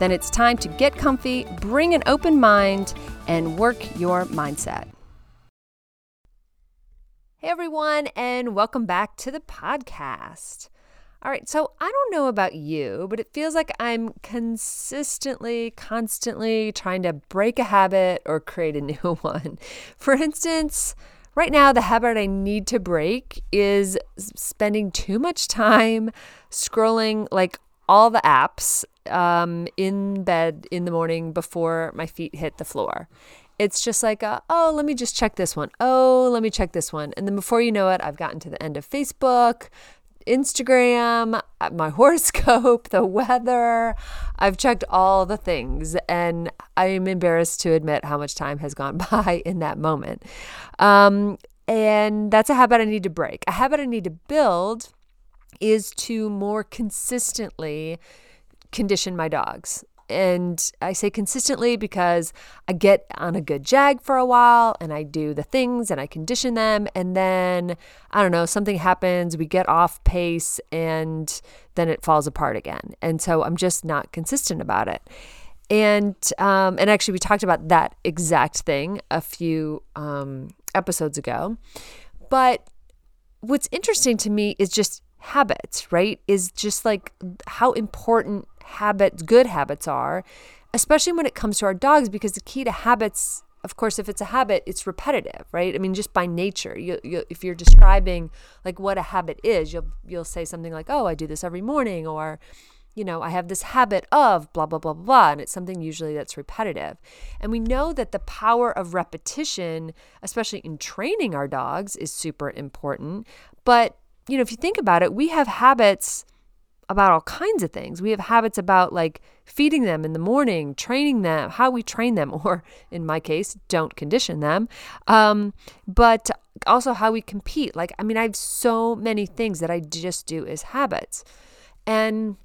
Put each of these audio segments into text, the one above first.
then it's time to get comfy, bring an open mind, and work your mindset. Hey everyone, and welcome back to the podcast. All right, so I don't know about you, but it feels like I'm consistently, constantly trying to break a habit or create a new one. For instance, right now, the habit I need to break is spending too much time scrolling like all the apps um, in bed in the morning before my feet hit the floor. It's just like, a, oh, let me just check this one. Oh, let me check this one. And then before you know it, I've gotten to the end of Facebook, Instagram, uh, my horoscope, the weather. I've checked all the things, and I'm embarrassed to admit how much time has gone by in that moment. Um, and that's a habit I need to break. A habit I need to build is to more consistently condition my dogs. And I say consistently because I get on a good jag for a while and I do the things and I condition them. And then, I don't know, something happens, we get off pace, and then it falls apart again. And so I'm just not consistent about it. And um, and actually, we talked about that exact thing a few um, episodes ago. But what's interesting to me is just habits, right? Is just like how important habits, good habits are, especially when it comes to our dogs, because the key to habits, of course, if it's a habit, it's repetitive, right? I mean, just by nature, you, you, if you're describing like what a habit is, you'll you'll say something like, "Oh, I do this every morning," or you know, I have this habit of blah, blah, blah, blah, and it's something usually that's repetitive. And we know that the power of repetition, especially in training our dogs, is super important. But you know, if you think about it, we have habits about all kinds of things. We have habits about like feeding them in the morning, training them, how we train them, or in my case, don't condition them. Um, but also how we compete. Like, I mean, I have so many things that I just do as habits. And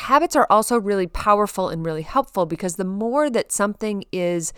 habits are also really powerful and really helpful because the more that something is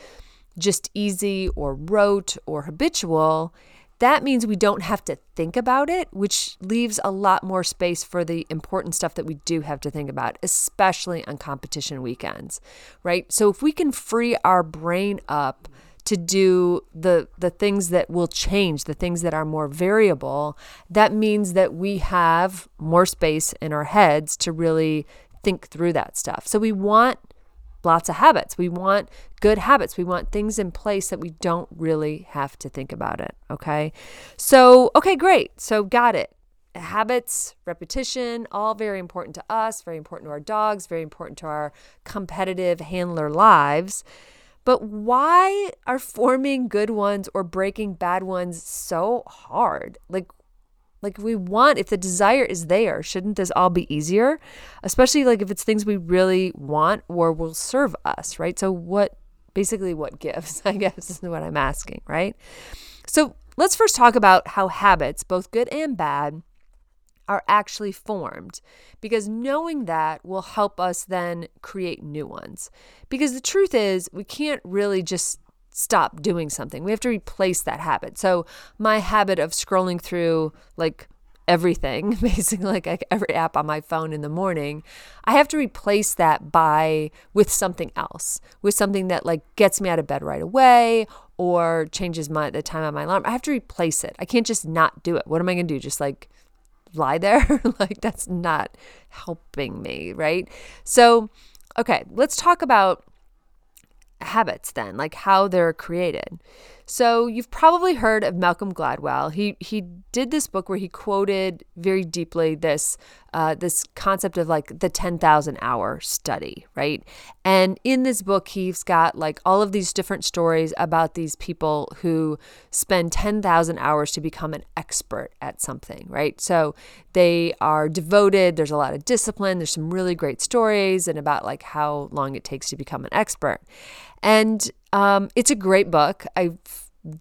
just easy or rote or habitual, that means we don't have to think about it, which leaves a lot more space for the important stuff that we do have to think about, especially on competition weekends, right? So if we can free our brain up to do the the things that will change, the things that are more variable, that means that we have more space in our heads to really think through that stuff. So we want lots of habits. We want good habits. We want things in place that we don't really have to think about it. Okay. So, okay, great. So, got it. Habits, repetition, all very important to us, very important to our dogs, very important to our competitive handler lives. But why are forming good ones or breaking bad ones so hard? Like, like if we want, if the desire is there, shouldn't this all be easier? Especially like if it's things we really want or will serve us, right? So what basically what gives, I guess is what I'm asking, right? So let's first talk about how habits, both good and bad, are actually formed because knowing that will help us then create new ones. Because the truth is, we can't really just stop doing something. We have to replace that habit. So my habit of scrolling through like everything, basically like every app on my phone in the morning, I have to replace that by with something else, with something that like gets me out of bed right away or changes my the time on my alarm. I have to replace it. I can't just not do it. What am I going to do? Just like lie there? like that's not helping me, right? So, okay, let's talk about habits then, like how they're created. So you've probably heard of Malcolm Gladwell. He he did this book where he quoted very deeply this uh, this concept of like the 10,000 hour study, right? And in this book, he's got like all of these different stories about these people who spend 10,000 hours to become an expert at something, right? So they are devoted, there's a lot of discipline, there's some really great stories and about like how long it takes to become an expert. And um, it's a great book. I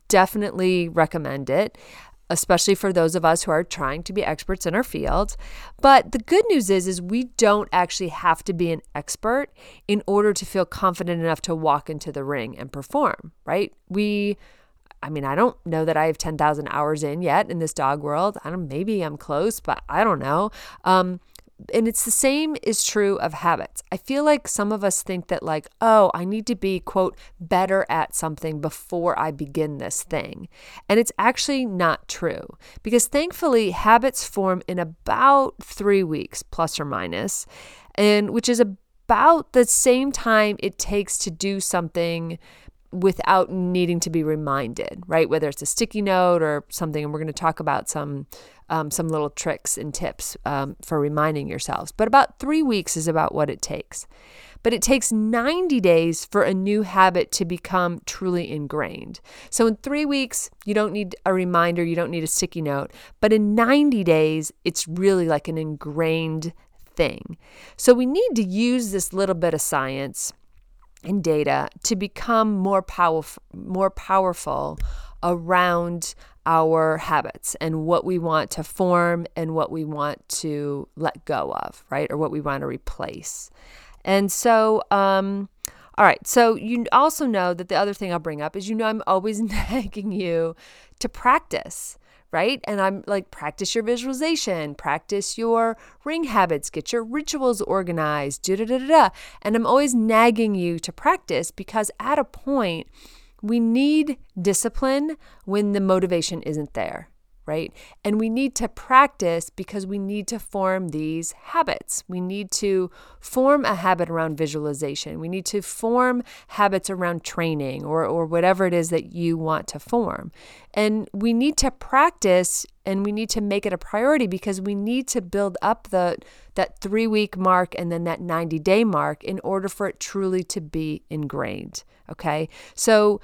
definitely recommend it especially for those of us who are trying to be experts in our field. But the good news is is we don't actually have to be an expert in order to feel confident enough to walk into the ring and perform, right? We I mean, I don't know that I have 10,000 hours in yet in this dog world. I don't maybe I'm close, but I don't know. Um, and it's the same is true of habits. I feel like some of us think that, like, oh, I need to be, quote, better at something before I begin this thing. And it's actually not true because thankfully, habits form in about three weeks, plus or minus, and which is about the same time it takes to do something without needing to be reminded, right? Whether it's a sticky note or something, and we're going to talk about some um, some little tricks and tips um, for reminding yourselves. But about three weeks is about what it takes. But it takes 90 days for a new habit to become truly ingrained. So in three weeks, you don't need a reminder, you don't need a sticky note. But in 90 days, it's really like an ingrained thing. So we need to use this little bit of science and data to become more powerful more powerful around our habits and what we want to form and what we want to let go of, right? Or what we want to replace. And so, um, all right. So you also know that the other thing I'll bring up is you know I'm always nagging you to practice, right? And I'm like practice your visualization, practice your ring habits, get your rituals organized, da da da da. And I'm always nagging you to practice because at a point we need discipline when the motivation isn't there, right? And we need to practice because we need to form these habits. We need to form a habit around visualization. We need to form habits around training or, or whatever it is that you want to form. And we need to practice and we need to make it a priority because we need to build up the that 3 week mark and then that 90 day mark in order for it truly to be ingrained okay so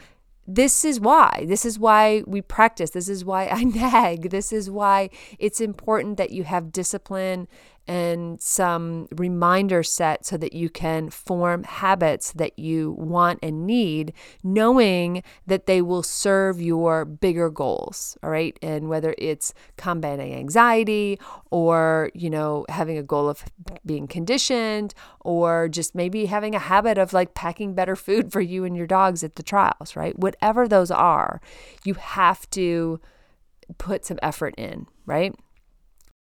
this is why. This is why we practice. This is why I nag. This is why it's important that you have discipline and some reminder set so that you can form habits that you want and need, knowing that they will serve your bigger goals. All right. And whether it's combating anxiety or, you know, having a goal of being conditioned or just maybe having a habit of like packing better food for you and your dogs at the trials, right? Whatever those are, you have to put some effort in, right?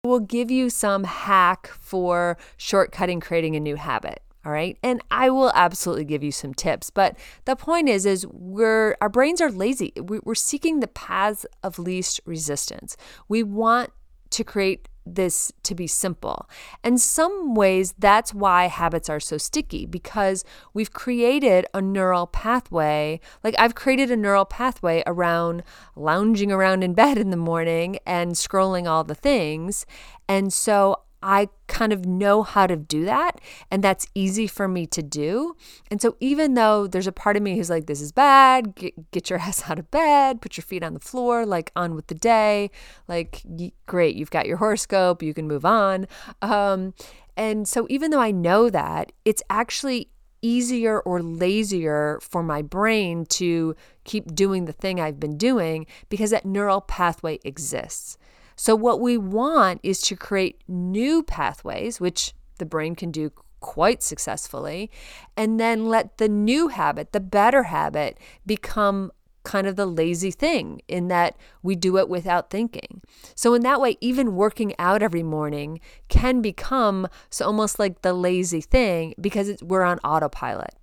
We'll give you some hack for shortcutting creating a new habit. All right. And I will absolutely give you some tips. But the point is, is we're our brains are lazy. We're seeking the paths of least resistance. We want to create this to be simple. And some ways that's why habits are so sticky because we've created a neural pathway. Like I've created a neural pathway around lounging around in bed in the morning and scrolling all the things. And so I kind of know how to do that and that's easy for me to do. And so even though there's a part of me who's like this is bad, get, get your ass out of bed, put your feet on the floor, like on with the day, like great, you've got your horoscope, you can move on. Um, and so even though I know that, it's actually easier or lazier for my brain to keep doing the thing I've been doing because that neural pathway exists. So, what we want is to create new pathways, which the brain can do quite successfully, and then let the new habit, the better habit, become kind of the lazy thing in that we do it without thinking. So, in that way, even working out every morning can become so almost like the lazy thing because we're on autopilot.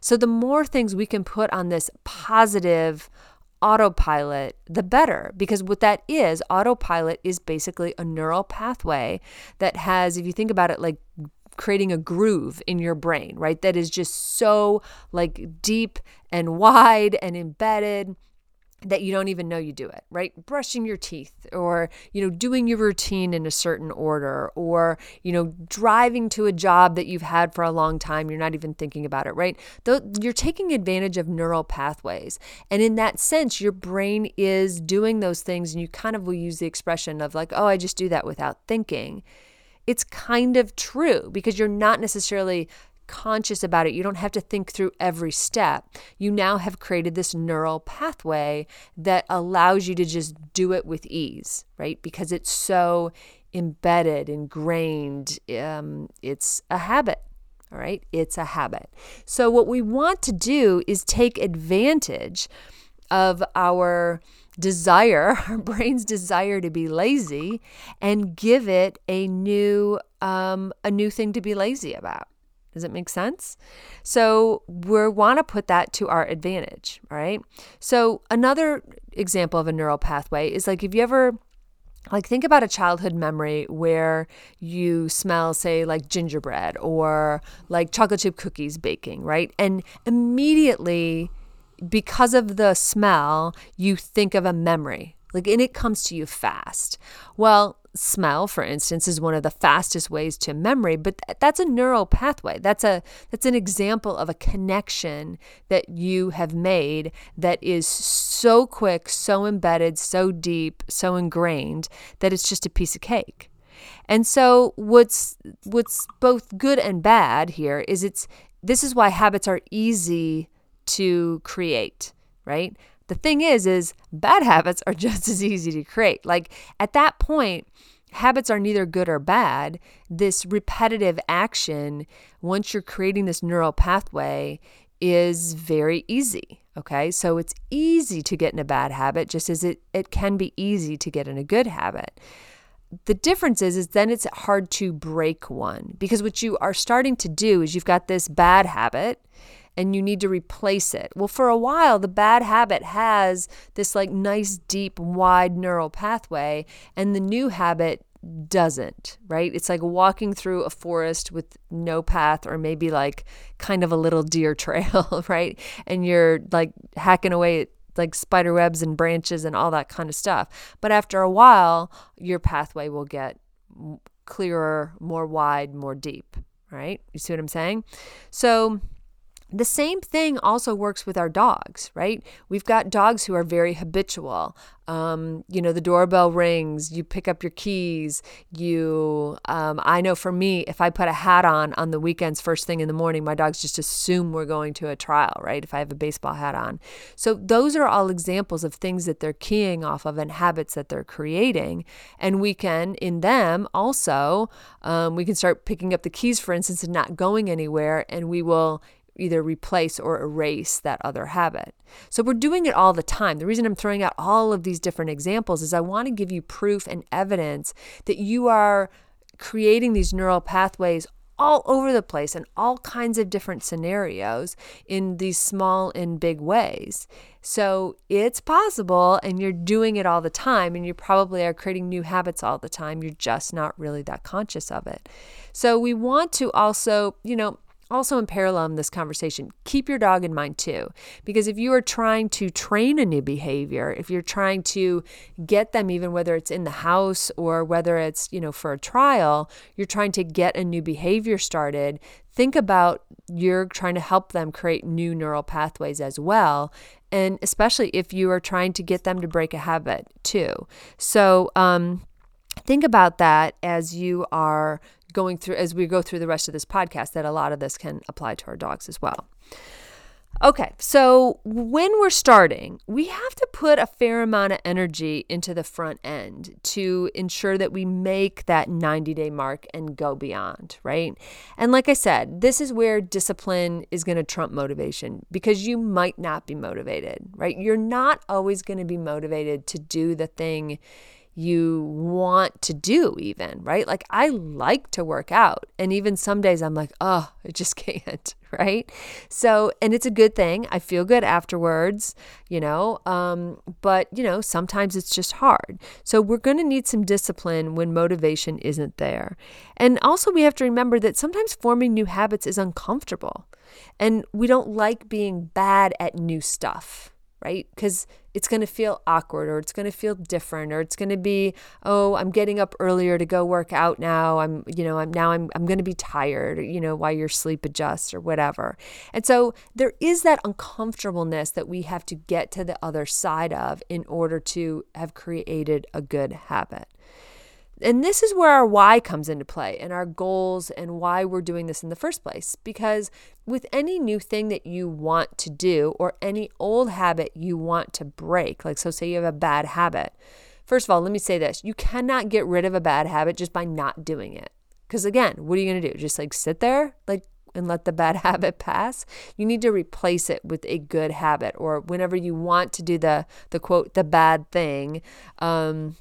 So, the more things we can put on this positive, autopilot, the better. Because what that is, autopilot is basically a neural pathway that has, if you think about it, like creating a groove in your brain, right? That is just so like deep and wide and embedded that you don't even know you do it, right? Brushing your teeth or, you know, doing your routine in a certain order or, you know, driving to a job that you've had for a long time, you're not even thinking about it, right? Though you're taking advantage of neural pathways. And in that sense, your brain is doing those things and you kind of will use the expression of like, "Oh, I just do that without thinking." It's kind of true because you're not necessarily conscious about it. You don't have to think through every step. You now have created this neural pathway that allows you to just do it with ease, right? Because it's so embedded, ingrained. Um, it's a habit. All right, it's a habit. So, what we want to do is take advantage of our desire, our brain's desire to be lazy, and give it a new, um, a new thing to be lazy about. Does it make sense? So we want to put that to our advantage, right? So another example of a neural pathway is like if you ever like think about a childhood memory where you smell say like gingerbread or like chocolate chip cookies baking, right? And immediately because of the smell, you think of a memory. Like and it comes to you fast. Well, smell for instance is one of the fastest ways to memory but that's a neural pathway. That's a that's an example of a connection that you have made that is so quick so embedded so deep so ingrained that it's just a piece of cake. And so what's what's both good and bad here is it's this is why habits are easy to create right the thing is is bad habits are just as easy to create. Like at that point habits are neither good or bad. This repetitive action once you're creating this neural pathway is very easy okay? So it's easy to get in a bad habit just as it, it can be easy to get in a good habit. The difference is is then it's hard to break one because what you are starting to do is you've got this bad habit and you need to replace it. Well, for a while, the bad habit has this like nice, deep, wide neural pathway, and the new habit doesn't, right? It's like walking through a forest with no path or maybe like kind of a little deer trail, right? And you're like hacking away at like spider webs and branches and all that kind of stuff. But after a while, your pathway will get clearer, more wide, more deep, right? You see what I'm saying? So, the same thing also works with our dogs, right? We've got dogs who are very habitual. Um, you know, the doorbell rings, you pick up your keys. You, um, I know for me, if I put a hat on on the weekends, first thing in the morning, my dogs just assume we're going to a trial, right? If I have a baseball hat on. So those are all examples of things that they're keying off of and habits that they're creating. And we can, in them also, um, we can start picking up the keys, for instance, and not going anywhere. And we will either replace or erase that other habit. So we're doing it all the time. The reason I'm throwing out all of these different examples is I want to give you proof and evidence that you are creating these neural pathways all over the place in all kinds of different scenarios in these small and big ways. So it's possible, and you're doing it all the time, and you probably are creating new habits all the time. You're just not really that conscious of it. So we want to also, you know, also, in parallel in this conversation, keep your dog in mind too. Because if you are trying to train a new behavior, if you're trying to get them, even whether it's in the house or whether it's, you know, for a trial, you're trying to get a new behavior started, think about you're trying to help them create new neural pathways as well. And especially if you are trying to get them to break a habit too. So, um, think about that as you are going through as we go through the rest of this podcast that a lot of this can apply to our dogs as well. Okay, so when we're starting, we have to put a fair amount of energy into the front end to ensure that we make that 90 day mark and go beyond, right? And like I said, this is where discipline is going to trump motivation because you might not be motivated, right? You're not always going to be motivated to do the thing you want to do, even, right? Like, I like to work out. And even some days I'm like, oh, I just can't, right? So, and it's a good thing. I feel good afterwards, you know, um, but, you know, sometimes it's just hard. So, we're going to need some discipline when motivation isn't there. And also, we have to remember that sometimes forming new habits is uncomfortable and we don't like being bad at new stuff right? Because it's going to feel awkward or it's going to feel different or it's going to be, oh, I'm getting up earlier to go work out now. I'm, you know, I'm now I'm I'm going to be tired, you know, while your sleep adjusts or whatever. And so there is that uncomfortableness that we have to get to the other side of in order to have created a good habit. And this is where our why comes into play and our goals and why we're doing this in the first place. Because with any new thing that you want to do or any old habit you want to break, like, so say you have a bad habit. First of all, let me say this you cannot get rid of a bad habit just by not doing it. Because again, what are you going to do? Just like sit there? Like, and let the bad habit pass. You need to replace it with a good habit, or whenever you want to do the the quote the bad thing, um,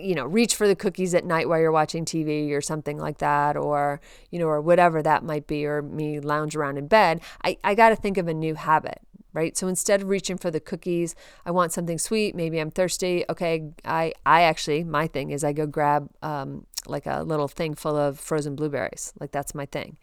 you know, reach for the cookies at night while you're watching TV or something like that, or, you know, or whatever that might be, or me lounge around in bed, I, I got to think of a new habit, right? So instead of reaching for the cookies, I want something sweet. Maybe I'm thirsty. Okay. I, I actually, my thing is I go grab um, like a little thing full of frozen blueberries. Like that's my thing.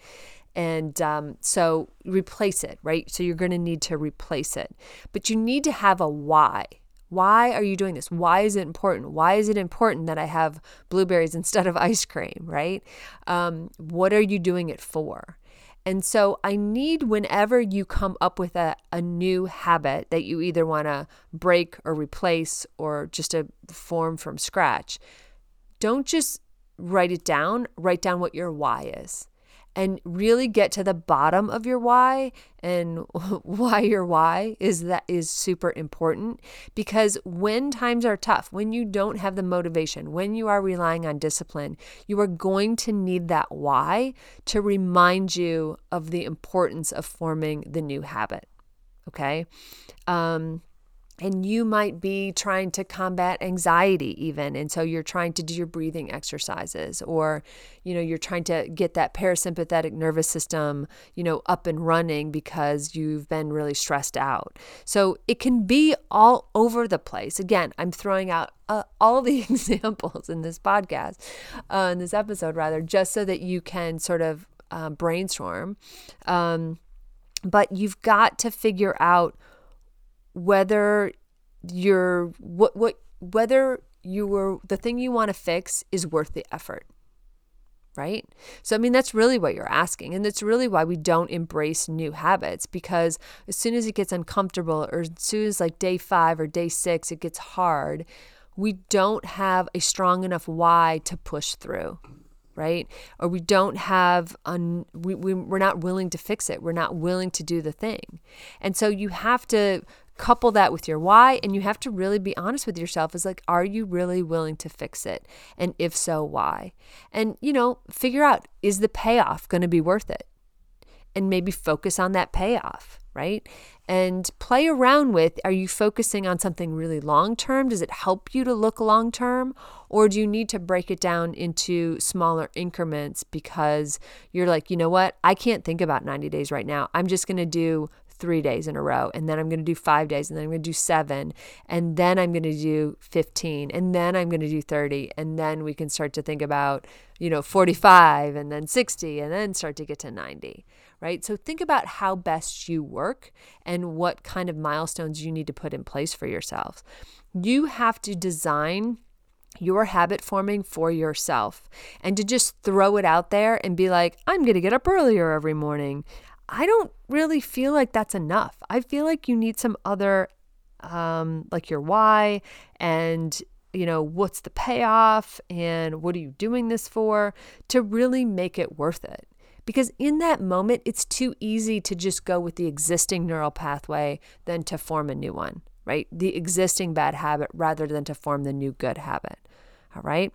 And um, so replace it, right? So you're going to need to replace it. But you need to have a why why are you doing this? Why is it important? Why is it important that I have blueberries instead of ice cream, right? Um, what are you doing it for? And so I need whenever you come up with a, a new habit that you either want to break or replace or just to form from scratch, don't just write it down, write down what your why is and really get to the bottom of your why and why your why is that is super important. Because when times are tough when you don't have the motivation when you are relying on discipline you are going to need that why to remind you of the importance of forming the new habit okay? Um and you might be trying to combat anxiety even. And so you're trying to do your breathing exercises or you know you're trying to get that parasympathetic nervous system you know up and running because you've been really stressed out. So it can be all over the place. Again i'm throwing out uh, all the examples in this podcast uh, in this episode rather just so that you can sort of uh, brainstorm. Um, but you've got to figure out whether you're what what whether you were the thing you want to fix is worth the effort right? So, I mean, that's really what you're asking. And that's really why we don't embrace new habits because as soon as it gets uncomfortable, or as soon as like day five or day six, it gets hard, we don't have a strong enough why to push through. Right? Or we don't have, un, we, we, we're not willing to fix it. We're not willing to do the thing. And so you have to couple that with your why and you have to really be honest with yourself is like are you really willing to fix it? And if so why? And you know figure out is the payoff going to be worth it? And maybe focus on that payoff right? And play around with are you focusing on something really long term does it help you to look long term or do you need to break it down into smaller increments because you're like you know what? I can't think about 90 days right now. I'm just going to do three days in a row. And then I'm going to do five days. And then I'm going to do seven. And then I'm going to do 15. And then I'm going to do 30. And then we can start to think about, you know, 45 and then 60 and then start to get to 90. Right. So think about how best you work and what kind of milestones you need to put in place for yourselves. You have to design your habit forming for yourself and to just throw it out there and be like, I'm going to get up earlier every morning. I don't really feel like that's enough. I feel like you need some other, um, like your why and, you know, what's the payoff and what are you doing this for to really make it worth it. Because in that moment, it's too easy to just go with the existing neural pathway than to form a new one, right? The existing bad habit rather than to form the new good habit. All right.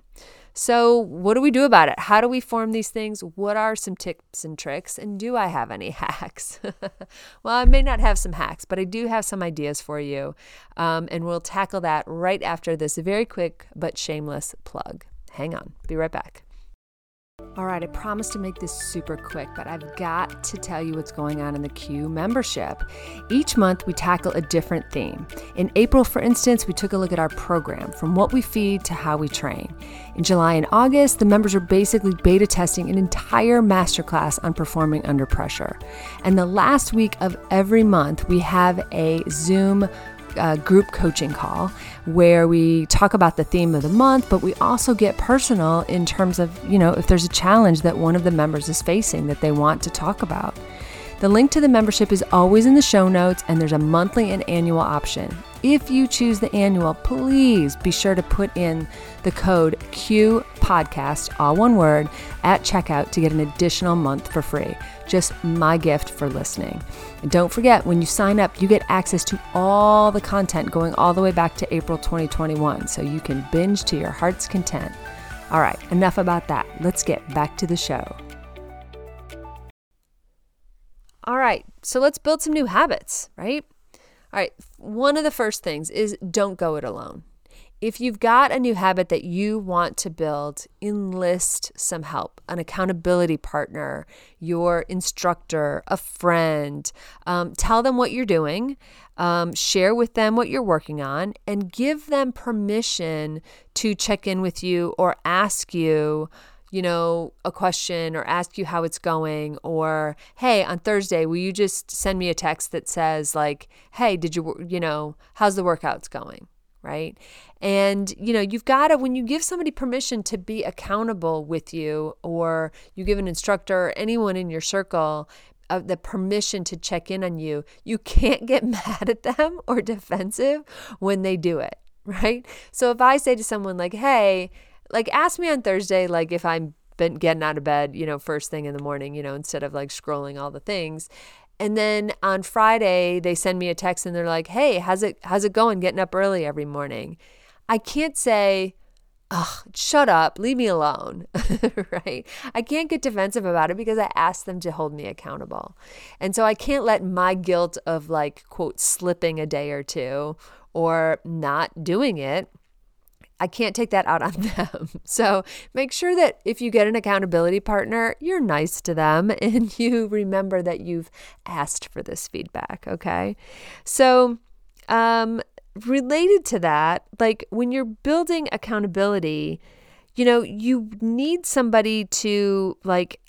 So, what do we do about it? How do we form these things? What are some tips and tricks? And do I have any hacks? well, I may not have some hacks, but I do have some ideas for you. Um, and we'll tackle that right after this very quick but shameless plug. Hang on, be right back. All right, I promise to make this super quick, but I've got to tell you what's going on in the Q membership. Each month, we tackle a different theme. In April, for instance, we took a look at our program from what we feed to how we train. In July and August, the members are basically beta testing an entire masterclass on performing under pressure. And the last week of every month, we have a Zoom uh, group coaching call where we talk about the theme of the month, but we also get personal in terms of, you know, if there's a challenge that one of the members is facing that they want to talk about. The link to the membership is always in the show notes, and there's a monthly and annual option. If you choose the annual, please be sure to put in the code Q Podcast, all one word, at checkout to get an additional month for free. Just my gift for listening. And don't forget, when you sign up, you get access to all the content going all the way back to April 2021, so you can binge to your heart's content. All right, enough about that. Let's get back to the show. All right, so let's build some new habits, right? All right, one of the first things is don't go it alone. If you've got a new habit that you want to build, enlist some help an accountability partner, your instructor, a friend. Um, tell them what you're doing, um, share with them what you're working on, and give them permission to check in with you or ask you you know, a question or ask you how it's going or hey, on Thursday, will you just send me a text that says like, "Hey, did you you know, how's the workouts going?" Right? And you know, you've got to when you give somebody permission to be accountable with you or you give an instructor or anyone in your circle uh, the permission to check in on you, you can't get mad at them or defensive when they do it, right? So if I say to someone like, "Hey, like ask me on Thursday like if I'm been getting out of bed, you know, first thing in the morning, you know, instead of like scrolling all the things." And then on Friday, they send me a text and they're like, "Hey, how's it how's it going getting up early every morning?" I can't say, "Ugh, shut up, leave me alone." right? I can't get defensive about it because I asked them to hold me accountable. And so I can't let my guilt of like quote slipping a day or two or not doing it I can't take that out on them. So make sure that if you get an accountability partner, you're nice to them and you remember that you've asked for this feedback. Okay. So, um, related to that, like when you're building accountability, you know, you need somebody to like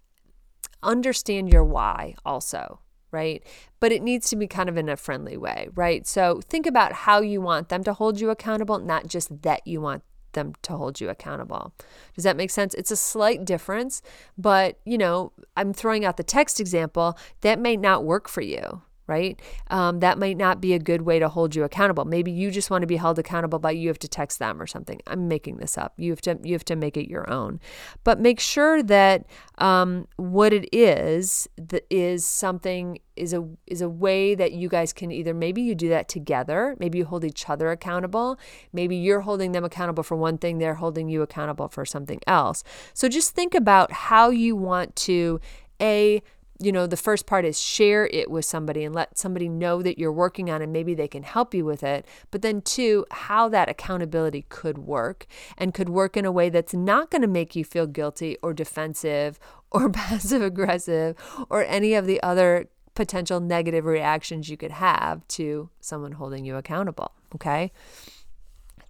understand your why also right? But it needs to be kind of in a friendly way, right? So think about how you want them to hold you accountable, not just that you want them to hold you accountable. Does that make sense? It's a slight difference, but you know, I'm throwing out the text example that may not work for you, right? Um, that might not be a good way to hold you accountable. Maybe you just want to be held accountable by you have to text them or something. I'm making this up. You have to you have to make it your own. But make sure that um, what it is that is something is a is a way that you guys can either maybe you do that together, maybe you hold each other accountable, maybe you're holding them accountable for one thing, they're holding you accountable for something else. So just think about how you want to a you know, the first part is share it with somebody and let somebody know that you're working on it. Maybe they can help you with it. But then, two, how that accountability could work and could work in a way that's not going to make you feel guilty or defensive or passive aggressive or any of the other potential negative reactions you could have to someone holding you accountable. Okay.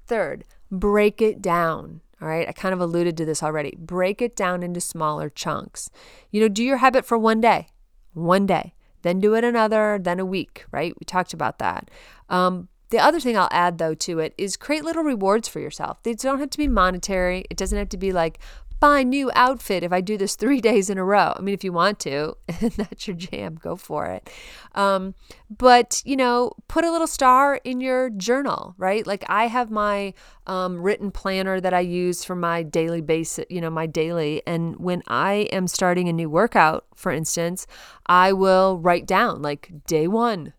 Third, break it down. All right, I kind of alluded to this already. Break it down into smaller chunks. You know, do your habit for one day, one day, then do it another, then a week, right? We talked about that. Um, the other thing I'll add though to it is create little rewards for yourself. They don't have to be monetary. It doesn't have to be like, buy new outfit if I do this three days in a row. I mean, if you want to, and that's your jam, go for it. Um, but, you know, put a little star in your journal, right? Like I have my um, written planner that I use for my daily basis, you know, my daily. And when I am starting a new workout, for instance, I will write down like day one,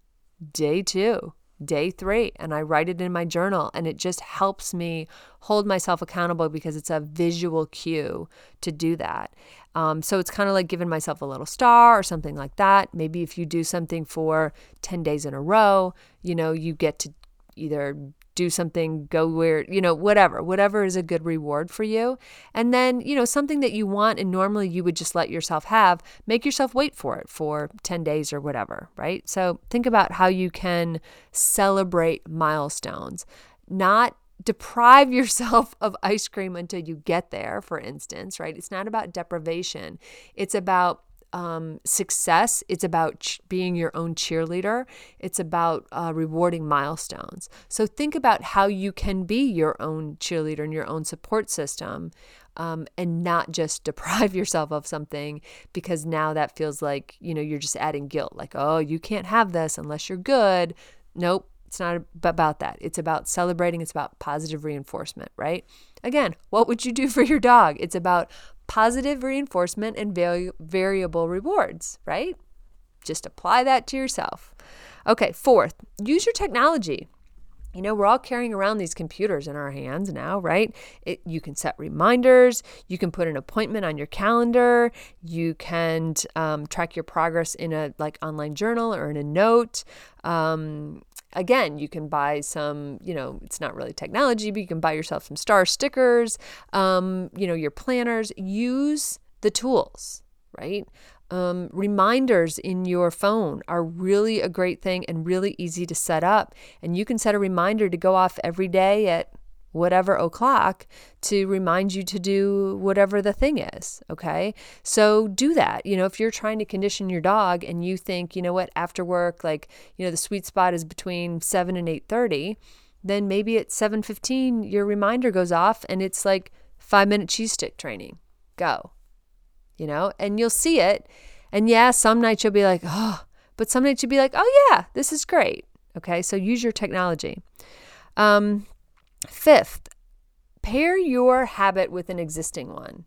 day two, day three and I write it in my journal. And it just helps me hold myself accountable because it's a visual cue to do that. Um, so it's kind of like giving myself a little star or something like that. Maybe if you do something for 10 days in a row, you know, you get to either do something, go where, you know, whatever, whatever is a good reward for you. And then, you know, something that you want and normally you would just let yourself have, make yourself wait for it for 10 days or whatever, right? So think about how you can celebrate milestones, not deprive yourself of ice cream until you get there, for instance, right? It's not about deprivation. It's about um, success. It's about ch- being your own cheerleader. It's about uh, rewarding milestones. So think about how you can be your own cheerleader and your own support system um, and not just deprive yourself of something because now that feels like, you know, you're just adding guilt. Like, oh, you can't have this unless you're good. Nope. It's not about that. It's about celebrating. It's about positive reinforcement, right? Again, what would you do for your dog? It's about positive reinforcement and vari- variable rewards, right? Just apply that to yourself. Okay, fourth, use your technology. You know, we're all carrying around these computers in our hands now, right? It, you can set reminders. You can put an appointment on your calendar. You can um, track your progress in a like online journal or in a note. Um, again, you can buy some, you know, it's not really technology, but you can buy yourself some star stickers, um, you know, your planners. Use the tools, right? Um, reminders in your phone are really a great thing and really easy to set up. And you can set a reminder to go off every day at whatever o'clock to remind you to do whatever the thing is okay? So do that. You know if you're trying to condition your dog and you think you know what after work like you know the sweet spot is between 7 and 8:30 then maybe at 7:15 your reminder goes off and it's like 5 minute cheese stick training. Go you know and you'll see it. And yeah some nights you'll be like oh but some nights you'll be like oh yeah this is great. Okay so use your technology. Um, Fifth, pair your habit with an existing one.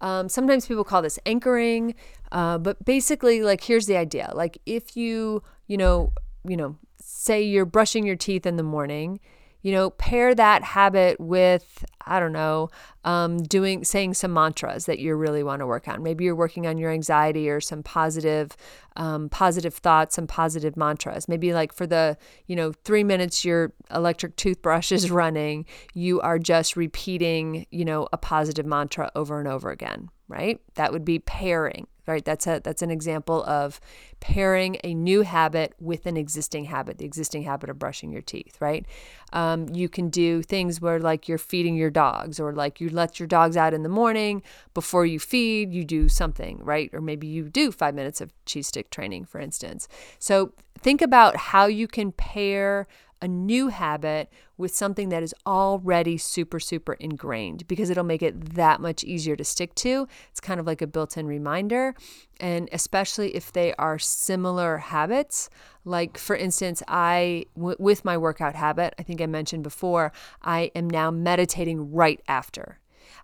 Um, sometimes people call this anchoring, uh, but basically, like here's the idea: like if you, you know, you know, say you're brushing your teeth in the morning you know, pair that habit with, I don't know, um, doing, saying some mantras that you really want to work on. Maybe you're working on your anxiety or some positive, um, positive thoughts, some positive mantras. Maybe like for the, you know, three minutes your electric toothbrush is running, you are just repeating, you know, a positive mantra over and over again, right? That would be pairing right? That's a that's an example of pairing a new habit with an existing habit the existing habit of brushing your teeth right? Um, you can do things where like you're feeding your dogs or like you let your dogs out in the morning. Before you feed you do something right? Or maybe you do five minutes of cheese stick training for instance. So think about how you can pair a new habit with something that is already super, super ingrained because it'll make it that much easier to stick to. It's kind of like a built in reminder. And especially if they are similar habits, like for instance, I, w- with my workout habit, I think I mentioned before, I am now meditating right after.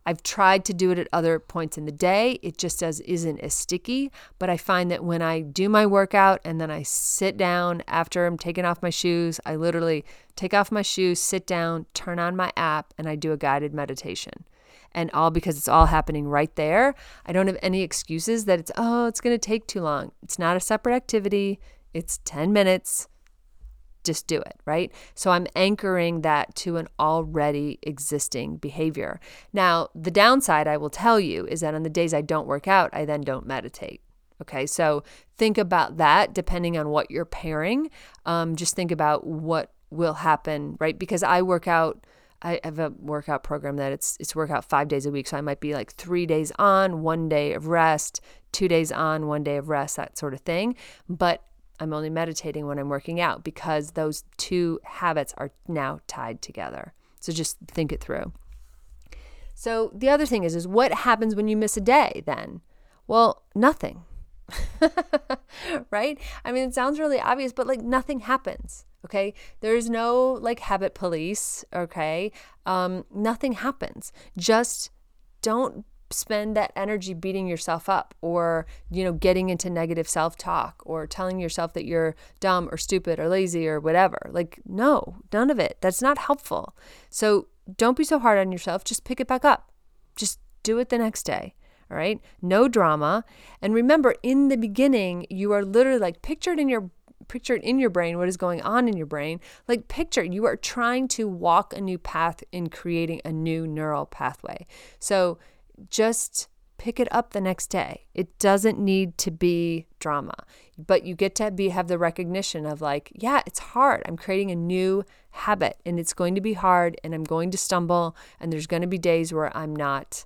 I've tried to do it at other points in the day. It just does isn't as sticky, but I find that when I do my workout and then I sit down after I'm taking off my shoes, I literally take off my shoes, sit down, turn on my app and I do a guided meditation. And all because it's all happening right there. I don't have any excuses that it's oh, it's going to take too long. It's not a separate activity. It's 10 minutes just do it, right? So I'm anchoring that to an already existing behavior. Now, the downside I will tell you is that on the days I don't work out, I then don't meditate. Okay, so think about that depending on what you're pairing. Um, just think about what will happen, right? Because I work out. I have a workout program that it's it's workout five days a week. So I might be like three days on, one day of rest, two days on, one day of rest, that sort of thing. But I'm only meditating when I'm working out because those two habits are now tied together. So just think it through. So the other thing is is what happens when you miss a day then? Well, nothing. right? I mean, it sounds really obvious, but like nothing happens. Okay. There's no like habit police. Okay. Um, nothing happens. Just don't spend that energy beating yourself up or you know getting into negative self-talk or telling yourself that you're dumb or stupid or lazy or whatever. Like no none of it. That's not helpful. So don't be so hard on yourself. Just pick it back up. Just do it the next day all right? No drama. And remember in the beginning you are literally like pictured in your picture it in your brain what is going on in your brain. Like picture you are trying to walk a new path in creating a new neural pathway. So just pick it up the next day. It doesn't need to be drama. But you get to be have the recognition of like yeah it's hard. I'm creating a new habit and it's going to be hard and i'm going to stumble and there's going to be days where i'm not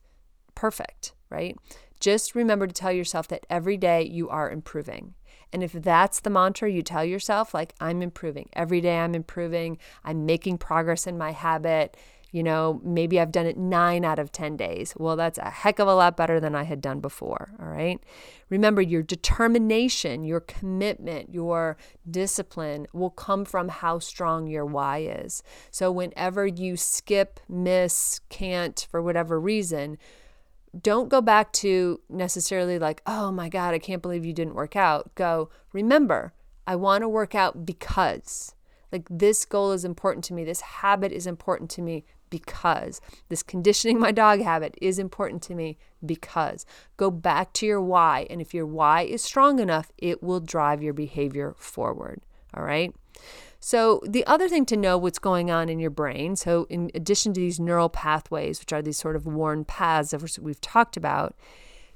perfect right? Just remember to tell yourself that every day you are improving. And if that's the mantra you tell yourself, like, I'm improving, every day I'm improving, I'm making progress in my habit, you know, maybe I've done it nine out of 10 days. Well, that's a heck of a lot better than I had done before. All right. Remember, your determination, your commitment, your discipline will come from how strong your why is. So, whenever you skip, miss, can't for whatever reason, don't go back to necessarily like, oh my God, I can't believe you didn't work out. Go, remember, I want to work out because, like, this goal is important to me. This habit is important to me because. This conditioning my dog habit is important to me because. Go back to your why. And if your why is strong enough, it will drive your behavior forward. All right. So, the other thing to know what's going on in your brain, so in addition to these neural pathways, which are these sort of worn paths that we've talked about,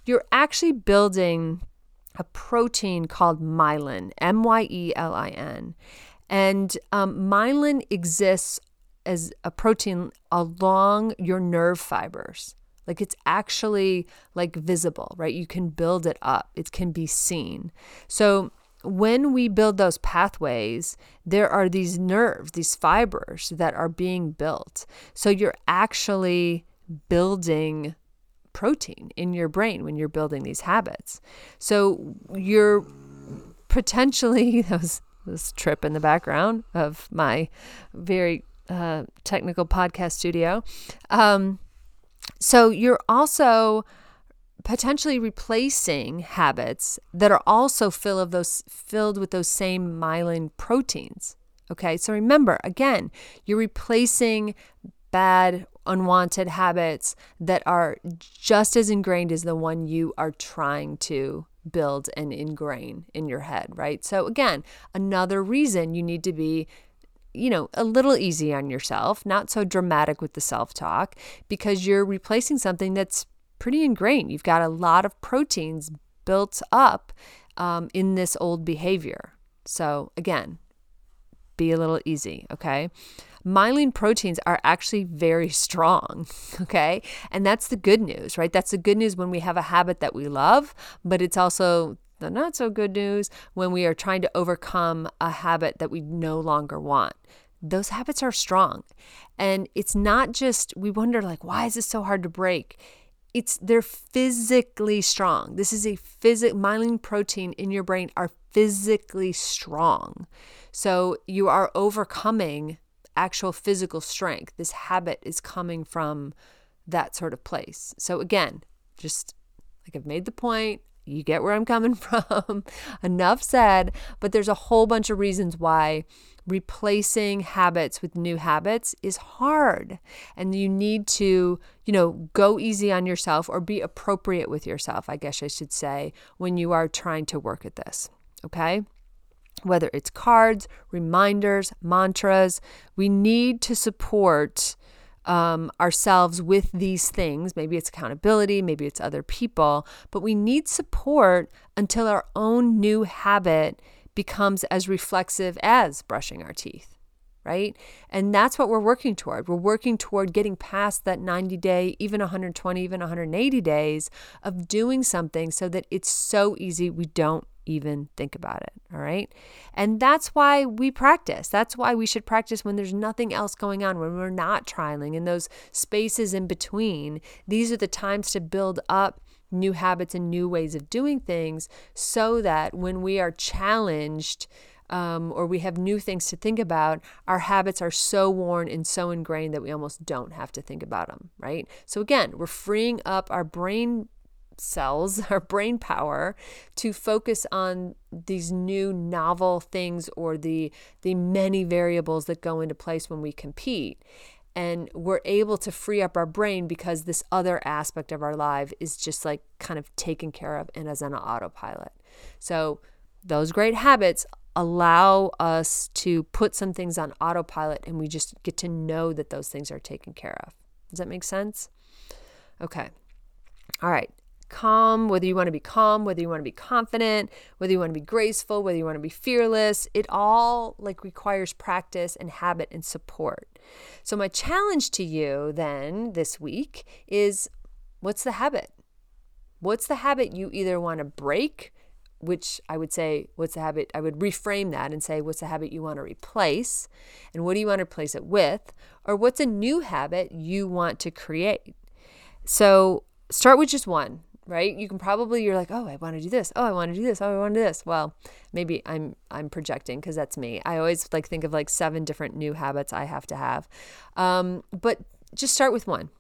you're actually building a protein called myelin, M Y E L I N. And um, myelin exists as a protein along your nerve fibers. Like it's actually like visible, right? You can build it up. It can be seen. So when we build those pathways, there are these nerves, these fibers that are being built. So you're actually building protein in your brain when you're building these habits. So you're potentially those this trip in the background of my very uh, technical podcast studio. Um, so you're also potentially replacing habits that are also filled of those filled with those same myelin proteins. Okay, so remember again, you're replacing bad, unwanted habits that are just as ingrained as the one you are trying to build and ingrain in your head, right? So, again, another reason you need to be you know, a little easy on yourself, not so dramatic with the self talk, because you're replacing something that's pretty ingrained. You've got a lot of proteins built up um, in this old behavior. So, again, be a little easy, okay? Myelin proteins are actually very strong, okay? And that's the good news, right? That's the good news when we have a habit that we love, but it's also the not so good news when we are trying to overcome a habit that we no longer want those habits are strong. And it's not just, we wonder, like, why is this so hard to break? it's they're physically strong. This is a physic myelin protein in your brain are physically strong. So you are overcoming actual physical strength. This habit is coming from that sort of place. So again, just like I've made the point, you get where I'm coming from. Enough said, but there's a whole bunch of reasons why replacing habits with new habits is hard. And you need to, you know, go easy on yourself or be appropriate with yourself, I guess I should say, when you are trying to work at this. Okay? Whether it's cards, reminders, mantras, we need to support um, ourselves with these things. Maybe it's accountability, maybe it's other people, but we need support until our own new habit becomes as reflexive as brushing our teeth, right? And that's what we're working toward. We're working toward getting past that 90 day, even 120, even 180 days of doing something so that it's so easy we don't even think about it. All right. And that's why we practice. That's why we should practice when there's nothing else going on, when we're not trialing in those spaces in between. These are the times to build up new habits and new ways of doing things so that when we are challenged, um, or we have new things to think about, our habits are so worn and so ingrained that we almost don't have to think about them, right? So, again, we're freeing up our brain cells, our brain power to focus on these new novel things or the the many variables that go into place when we compete. And we're able to free up our brain because this other aspect of our life is just like kind of taken care of and as an autopilot. So those great habits allow us to put some things on autopilot and we just get to know that those things are taken care of. Does that make sense? Okay. All right. Calm, whether you want to be calm, whether you want to be confident, whether you want to be graceful, whether you want to be fearless, it all like requires practice and habit and support. So my challenge to you then this week is what's the habit? What's the habit you either want to break which I would say, what's the habit? I would reframe that and say, what's the habit you want to replace? And what do you want to replace it with? Or what's a new habit you want to create? So start with just one, right? You can probably, you're like, oh, I want to do this. Oh, I want to do this. Oh, I want to do this. Well, maybe I'm, I'm projecting because that's me. I always like think of like seven different new habits I have to have. Um, but just start with one.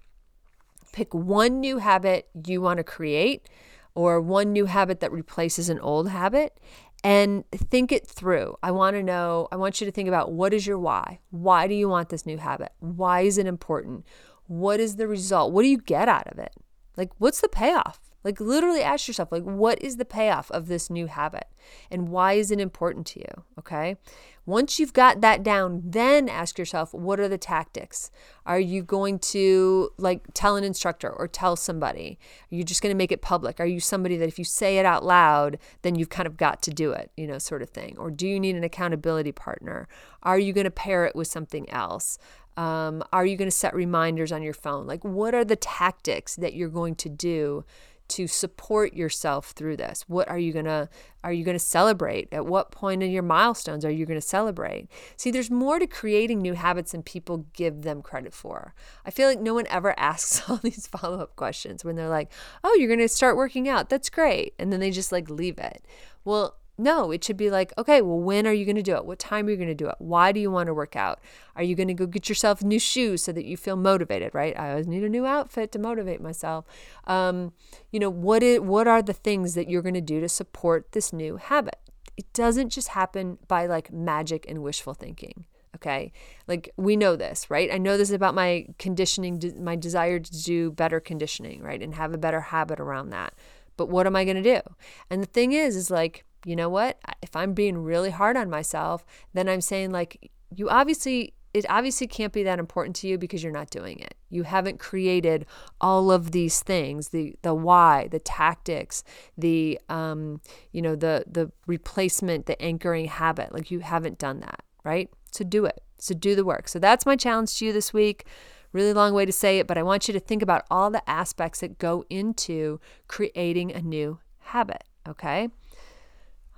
Pick one new habit you want to create or one new habit that replaces an old habit and think it through. I want to know, I want you to think about what is your why? Why do you want this new habit? Why is it important? What is the result? What do you get out of it? Like, what's the payoff? Like, literally ask yourself, like, what is the payoff of this new habit? And why is it important to you? Okay. Once you've got that down, then ask yourself, what are the tactics? Are you going to like tell an instructor or tell somebody? Are you just going to make it public? Are you somebody that if you say it out loud, then you've kind of got to do it, you know, sort of thing? Or do you need an accountability partner? Are you going to pair it with something else? Um, are you going to set reminders on your phone? Like, what are the tactics that you're going to do to support yourself through this? What are you going to are you going to celebrate? At what point in your milestones are you going to celebrate? See there's more to creating new habits than people give them credit for. I feel like no one ever asks all these follow-up questions when they're like oh you're going to start working out. That's great. And then they just like leave it. Well no, it should be like, okay, well, when are you going to do it? What time are you going to do it? Why do you want to work out? Are you going to go get yourself new shoes so that you feel motivated, right? I always need a new outfit to motivate myself. Um, you know, what is, what are the things that you're going to do to support this new habit? It doesn't just happen by like magic and wishful thinking. Okay. Like we know this, right? I know this about my conditioning, my desire to do better conditioning, right? And have a better habit around that. But what am I going to do? And the thing is, is like, you know what? If I'm being really hard on myself, then I'm saying, like, you obviously, it obviously can't be that important to you because you're not doing it. You haven't created all of these things, the the why, the tactics, the um, you know, the the replacement, the anchoring habit. Like you haven't done that, right? So do it. So do the work. So that's my challenge to you this week. Really long way to say it, but I want you to think about all the aspects that go into creating a new habit, okay?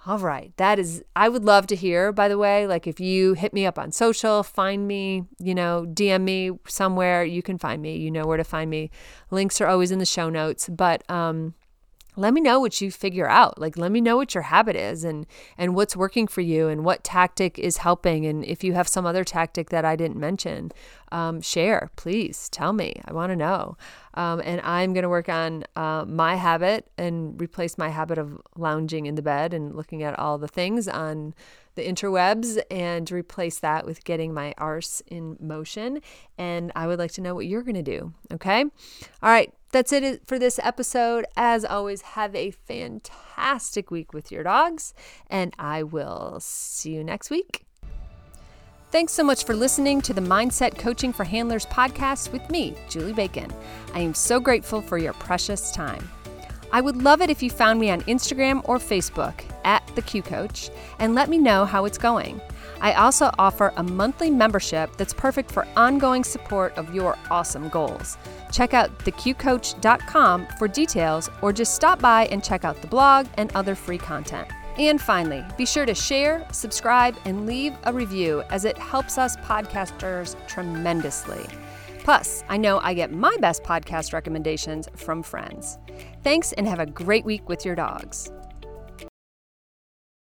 All right. That is, I would love to hear, by the way, like if you hit me up on social, find me, you know, DM me somewhere, you can find me. You know where to find me. Links are always in the show notes. But, um, let me know what you figure out like let me know what your habit is and and what's working for you and what tactic is helping and if you have some other tactic that i didn't mention um, share please tell me i want to know um, and i'm going to work on uh, my habit and replace my habit of lounging in the bed and looking at all the things on the interwebs and replace that with getting my arse in motion. And I would like to know what you're going to do. Okay. All right. That's it for this episode. As always, have a fantastic week with your dogs, and I will see you next week. Thanks so much for listening to the Mindset Coaching for Handlers podcast with me, Julie Bacon. I am so grateful for your precious time. I would love it if you found me on Instagram or Facebook at the Q Coach and let me know how it's going. I also offer a monthly membership that's perfect for ongoing support of your awesome goals. Check out theqcoach.com for details or just stop by and check out the blog and other free content. And finally, be sure to share, subscribe, and leave a review as it helps us podcasters tremendously. Plus, I know I get my best podcast recommendations from friends. Thanks and have a great week with your dogs.